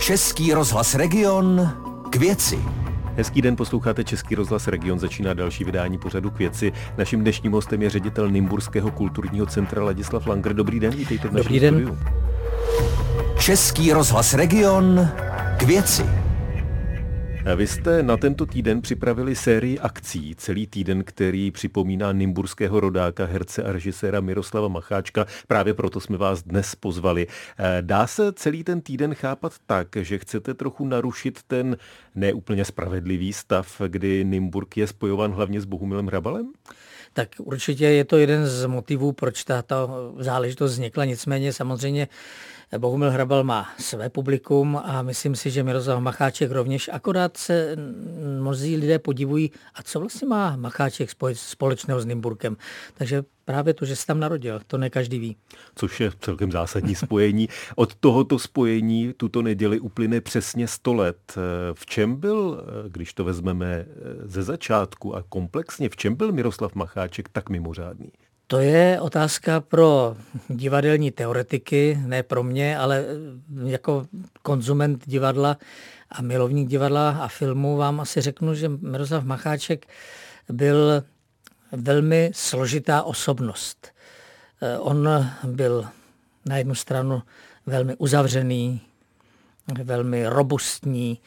Český rozhlas Region k věci. Hezký den, posloucháte Český rozhlas Region, začíná další vydání pořadu k věci. Naším dnešním hostem je ředitel Nymburského kulturního centra Ladislav Langer. Dobrý den, vítejte v našem Dobrý den. studiu. Český rozhlas Region k věci. Vy jste na tento týden připravili sérii akcí, celý týden, který připomíná nymburského rodáka, herce a režiséra Miroslava Macháčka. Právě proto jsme vás dnes pozvali. Dá se celý ten týden chápat tak, že chcete trochu narušit ten neúplně spravedlivý stav, kdy Nymburk je spojován hlavně s Bohumilem Hrabalem? Tak určitě je to jeden z motivů, proč tato záležitost vznikla. Nicméně samozřejmě Bohumil Hrabal má své publikum a myslím si, že Miroslav Macháček rovněž. Akorát se mnozí lidé podivují, a co vlastně má Macháček společného s Nymburkem. Takže právě to, že se tam narodil, to ne každý ví. Což je celkem zásadní spojení. Od tohoto spojení tuto neděli uplyne přesně 100 let. V čem byl, když to vezmeme ze začátku a komplexně, v čem byl Miroslav Macháček tak mimořádný? To je otázka pro divadelní teoretiky, ne pro mě, ale jako konzument divadla a milovník divadla a filmu vám asi řeknu, že Miroslav Macháček byl velmi složitá osobnost. On byl na jednu stranu velmi uzavřený, velmi robustní,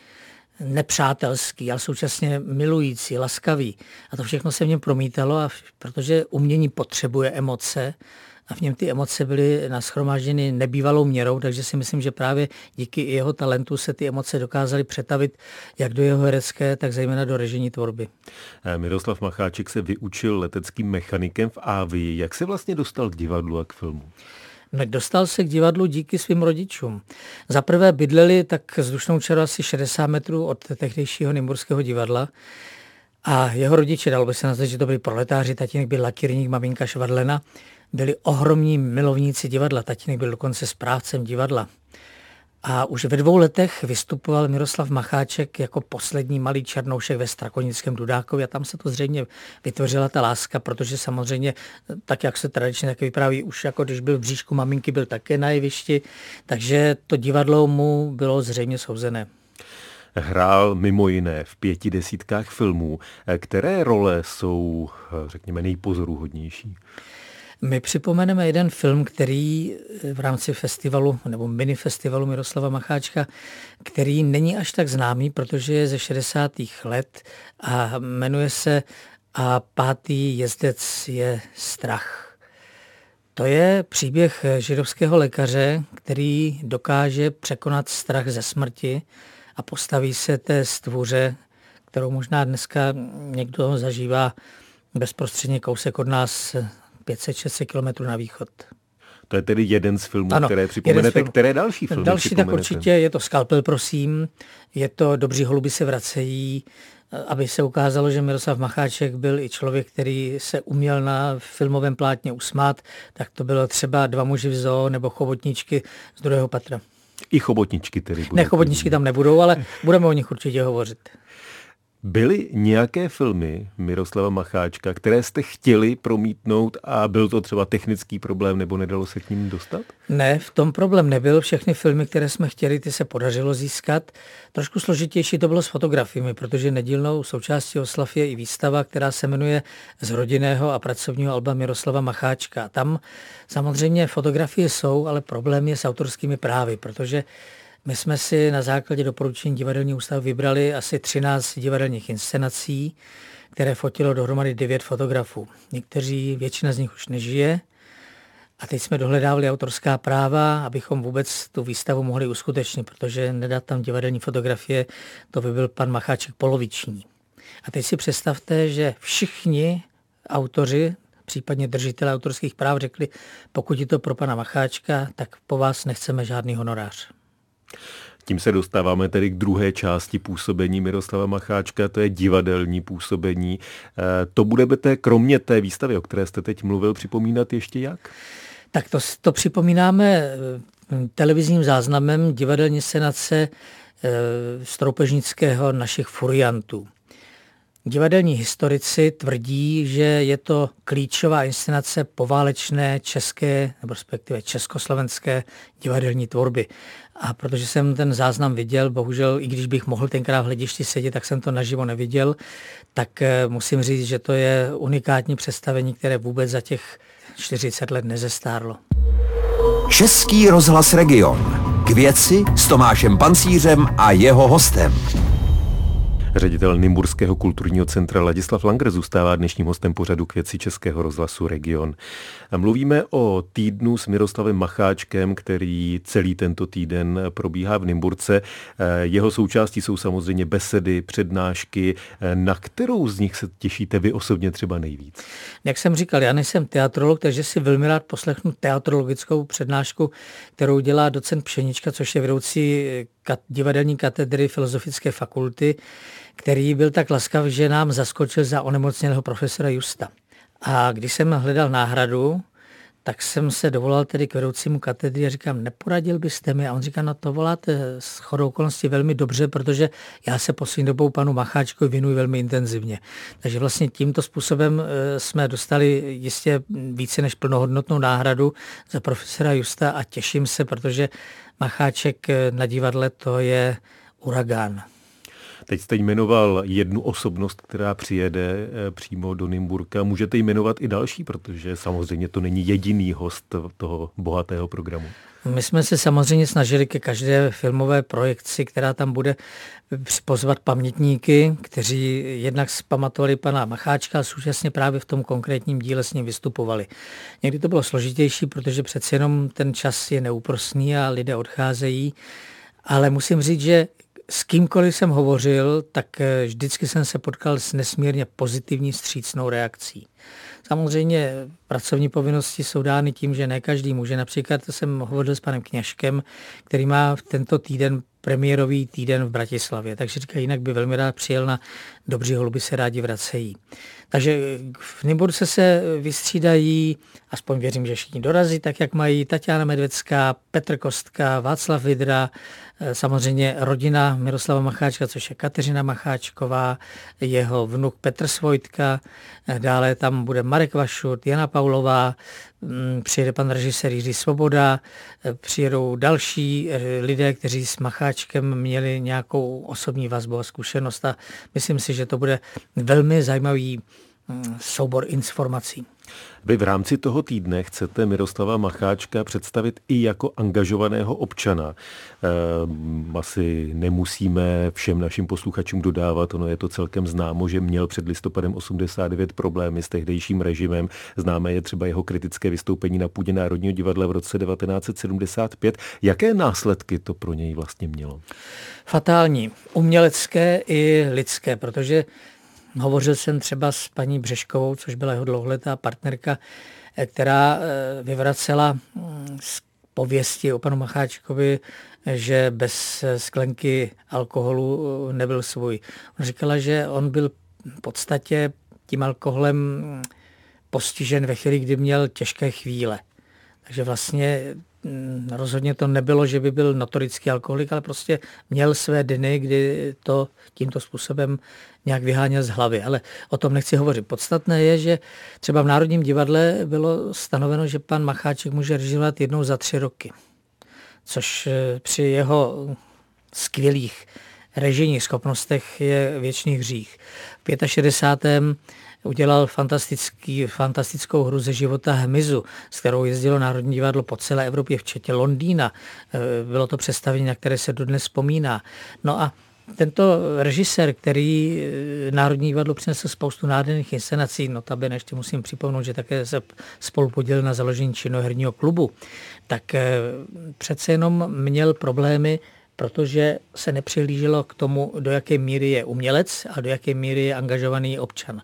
nepřátelský, ale současně milující, laskavý. A to všechno se v něm promítalo, a protože umění potřebuje emoce a v něm ty emoce byly naschromážděny nebývalou měrou, takže si myslím, že právě díky jeho talentu se ty emoce dokázaly přetavit jak do jeho herecké, tak zejména do režijní tvorby. Eh, Miroslav Macháček se vyučil leteckým mechanikem v Ávii. Jak se vlastně dostal k divadlu a k filmu? Dostal se k divadlu díky svým rodičům. Za prvé bydleli tak vzdušnou čaru asi 60 metrů od tehdejšího Nymburského divadla. A jeho rodiče, dalo by se nazvat, že to byli proletáři, tatínek byl lakírník, maminka Švadlena, byli ohromní milovníci divadla, tatínek byl dokonce správcem divadla. A už ve dvou letech vystupoval Miroslav Macháček jako poslední malý černoušek ve Strakonickém Dudákovi a tam se to zřejmě vytvořila ta láska, protože samozřejmě, tak jak se tradičně také vypráví, už jako když byl v bříšku maminky, byl také na jevišti, takže to divadlo mu bylo zřejmě souzené. Hrál mimo jiné v pěti desítkách filmů. Které role jsou, řekněme, nejpozoruhodnější? My připomeneme jeden film, který v rámci festivalu nebo mini festivalu Miroslava Macháčka, který není až tak známý, protože je ze 60. let a jmenuje se A pátý jezdec je strach. To je příběh židovského lékaře, který dokáže překonat strach ze smrti a postaví se té stvoře, kterou možná dneska někdo zažívá bezprostředně kousek od nás 500-600 km na východ. To je tedy jeden z filmů, ano, které připomenete. Film. Které další filmy Další tak určitě je to Skalpel, prosím. Je to Dobří holuby se vracejí. Aby se ukázalo, že Miroslav Macháček byl i člověk, který se uměl na filmovém plátně usmát, tak to bylo třeba Dva muži v zoo nebo Chobotničky z druhého patra. I chobotničky tedy. Ne, chobotničky tam nebudou, ale budeme o nich určitě hovořit. Byly nějaké filmy Miroslava Macháčka, které jste chtěli promítnout a byl to třeba technický problém nebo nedalo se k ním dostat? Ne, v tom problém nebyl. Všechny filmy, které jsme chtěli, ty se podařilo získat. Trošku složitější to bylo s fotografiemi, protože nedílnou součástí oslav je i výstava, která se jmenuje Z rodinného a pracovního alba Miroslava Macháčka. Tam samozřejmě fotografie jsou, ale problém je s autorskými právy, protože my jsme si na základě doporučení divadelního ústavu vybrali asi 13 divadelních inscenací, které fotilo dohromady 9 fotografů. Někteří, většina z nich už nežije, a teď jsme dohledávali autorská práva, abychom vůbec tu výstavu mohli uskutečnit, protože nedat tam divadelní fotografie, to by byl pan Macháček poloviční. A teď si představte, že všichni autoři, případně držitelé autorských práv řekli, pokud je to pro pana Macháčka, tak po vás nechceme žádný honorář. Tím se dostáváme tedy k druhé části působení Miroslava Macháčka, to je divadelní působení. Eh, to budete kromě té výstavy, o které jste teď mluvil, připomínat ještě jak? Tak to, to připomínáme eh, televizním záznamem divadelní senace eh, Stroupežnického našich furiantů. Divadelní historici tvrdí, že je to klíčová inscenace poválečné české, nebo respektive československé divadelní tvorby. A protože jsem ten záznam viděl, bohužel, i když bych mohl tenkrát v hledišti sedět, tak jsem to naživo neviděl, tak eh, musím říct, že to je unikátní představení, které vůbec za těch 40 let nezestárlo. Český rozhlas Region. K věci s Tomášem Pancířem a jeho hostem. Ředitel Nymburského kulturního centra Ladislav Langer zůstává dnešním hostem pořadu k věci Českého rozhlasu Region. Mluvíme o týdnu s Miroslavem Macháčkem, který celý tento týden probíhá v Nymburce. Jeho součástí jsou samozřejmě besedy, přednášky. Na kterou z nich se těšíte vy osobně třeba nejvíc? Jak jsem říkal, já nejsem teatrolog, takže si velmi rád poslechnu teatrologickou přednášku, kterou dělá docent Pšenička, což je vedoucí divadelní katedry Filozofické fakulty, který byl tak laskav, že nám zaskočil za onemocněného profesora Justa. A když jsem hledal náhradu, tak jsem se dovolal tedy k vedoucímu katedry a říkám, neporadil byste mi? A on říká, no to voláte s chodou okolností velmi dobře, protože já se poslední dobou panu Macháčkovi věnuji velmi intenzivně. Takže vlastně tímto způsobem eh, jsme dostali jistě více než plnohodnotnou náhradu za profesora Justa a těším se, protože Macháček eh, na divadle to je uragán. Teď jste jmenoval jednu osobnost, která přijede eh, přímo do Nymburka. Můžete jmenovat i další, protože samozřejmě to není jediný host toho bohatého programu. My jsme se samozřejmě snažili ke každé filmové projekci, která tam bude, pozvat pamětníky, kteří jednak zpamatovali pana Macháčka a současně právě v tom konkrétním díle s ním vystupovali. Někdy to bylo složitější, protože přeci jenom ten čas je neúprosný a lidé odcházejí, ale musím říct, že s kýmkoliv jsem hovořil, tak eh, vždycky jsem se potkal s nesmírně pozitivní střícnou reakcí. Samozřejmě pracovní povinnosti jsou dány tím, že ne každý může. Například jsem hovořil s panem Kněžkem, který má v tento týden premiérový týden v Bratislavě, takže říká, jinak by velmi rád přijel na Dobří holuby se rádi vracejí. Takže v Nymburce se vystřídají, aspoň věřím, že všichni dorazí, tak jak mají Tatiana Medvecká, Petr Kostka, Václav Vidra, eh, samozřejmě rodina Miroslava Macháčka, což je Kateřina Macháčková, jeho vnuk Petr Svojtka, eh, dále tam bude Marek Vašut, Jana Paulová, mm, přijede pan režisér Jiří Svoboda, eh, přijedou další lidé, kteří s Macháčkem měli nějakou osobní vazbu a zkušenost a myslím si, že to bude velmi zajímavý soubor informací. Vy v rámci toho týdne chcete Miroslava Macháčka představit i jako angažovaného občana. E, asi nemusíme všem našim posluchačům dodávat, ono je to celkem známo, že měl před listopadem 89 problémy s tehdejším režimem. Známe je třeba jeho kritické vystoupení na půdě Národního divadla v roce 1975. Jaké následky to pro něj vlastně mělo? Fatální, umělecké i lidské, protože Hovořil jsem třeba s paní Břeškovou, což byla jeho dlouholetá partnerka, eh, která eh, vyvracela mm, z pověsti o panu Macháčkovi, že bez eh, sklenky alkoholu nebyl svůj. On říkala, že on byl v podstatě tím alkoholem mm, postižen ve chvíli, kdy měl těžké chvíle. Takže vlastně rozhodně to nebylo, že by byl notorický alkoholik, ale prostě měl své dny, kdy to tímto způsobem nějak vyháněl z hlavy. Ale o tom nechci hovořit. Podstatné je, že třeba v Národním divadle bylo stanoveno, že pan Macháček může režirovat jednou za tři roky. Což eh, při jeho skvělých režijních schopnostech je věčný hřích. V 65 udělal fantastický, fantastickou hru ze života Hmyzu, s kterou jezdilo Národní divadlo po celé Evropě, včetně Londýna. Eh, bylo to představení, na které se dodnes vzpomíná. No a tento režisér, který eh, Národní divadlo přinesl spoustu nádherných inscenací, notabene ještě musím připomenout, že také se spolu podělil na založení činoherního klubu, tak eh, přece jenom měl problémy protože se nepřihlíželo k tomu, do jaké míry je umělec a do jaké míry je angažovaný občan.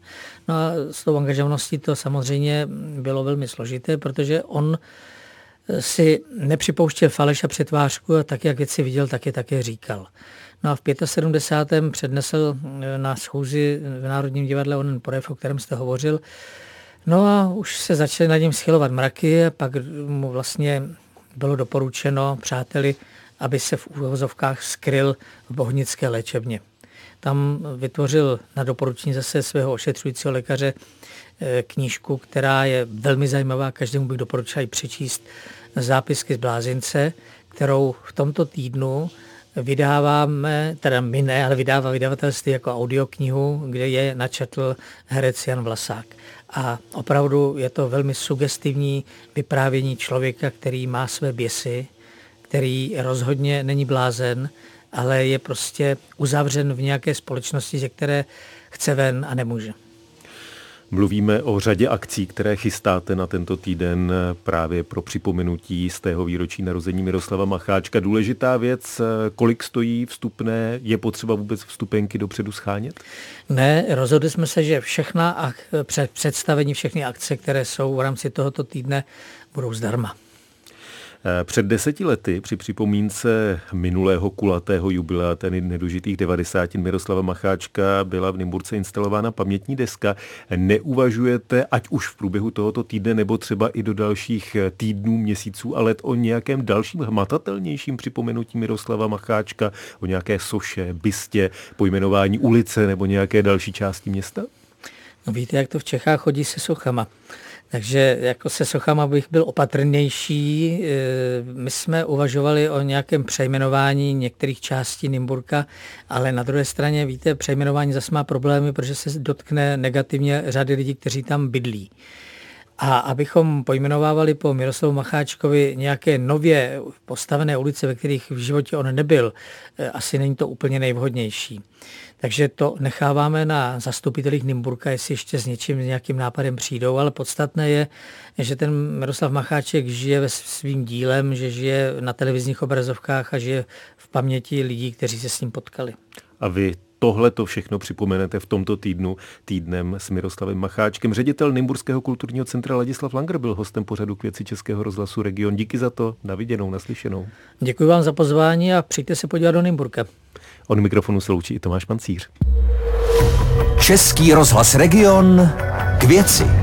No a s tou angažovaností to samozřejmě bylo velmi složité, protože on si nepřipouštěl faleš a přetvářku a tak, jak věci viděl, tak je také říkal. No a v 75. přednesl na schůzi v Národním divadle onen projev, o kterém jste hovořil. No a už se začaly nad ním schylovat mraky a pak mu vlastně bylo doporučeno přáteli, aby se v úvozovkách skryl v bohnické léčebně. tam vytvořil na doporučení zase svého ošetřujícího lékaře eh, knížku, která je velmi zajímavá, každému bych doporučil přečíst zápisky z blázince, kterou v tomto týdnu vydáváme, teda my ne, ale vydává vydavatelství jako audioknihu, kde je načetl herec Jan Vlasák. A opravdu je to velmi sugestivní vyprávění člověka, který má své běsy, který rozhodně není blázen, ale je prostě uzavřen v nějaké společnosti, ze které chce ven a nemůže. Mluvíme o řadě akcí, které chystáte na tento týden právě pro připomenutí z tého výročí narození Miroslava Macháčka. Důležitá věc, kolik stojí vstupné, je potřeba vůbec vstupenky dopředu schánět? Ne, rozhodli jsme se, že všechna představení, všechny akce, které jsou v rámci tohoto týdne, budou zdarma. Eh, před deseti lety při připomínce minulého kulatého jubilea, ten nedožitých 90 Miroslava Macháčka, byla v Nymburce instalována pamětní deska. Neuvažujete, ať už v průběhu tohoto týdne, nebo třeba i do dalších týdnů, měsíců a let o nějakém dalším hmatatelnějším připomenutí Miroslava Macháčka, o nějaké soše, bystě, pojmenování ulice nebo nějaké další části města? No víte, jak to v Čechách chodí se sochama. Takže jako se sochama bych byl opatrnější. E, my jsme uvažovali o nějakém přejmenování některých částí Nymburka, ale na druhé straně, víte, přejmenování zase má problémy, protože se dotkne negativně řady lidí, kteří tam bydlí. A abychom pojmenovávali po Miroslavu Macháčkovi nějaké nově postavené ulice, ve kterých v životě on nebyl, e, asi není to úplně nejvhodnější. Takže to necháváme na zastupitelích Nymburka, jestli ještě s něčím, s nějakým nápadem přijdou, ale podstatné je, že ten Miroslav Macháček žije ve svým dílem, že žije na televizních obrazovkách a žije v paměti lidí, kteří se s ním potkali. A vy tohle to všechno připomenete v tomto týdnu týdnem s Miroslavem Macháčkem. Ředitel Nymburského kulturního centra Ladislav Langer byl hostem pořadu k věci Českého rozhlasu Region. Díky za to, naviděnou, naslyšenou. Děkuji vám za pozvání a přijďte se podívat do Nymburka. Od mikrofonu se loučí i Tomáš Pancíř. Český rozhlas Region k věci.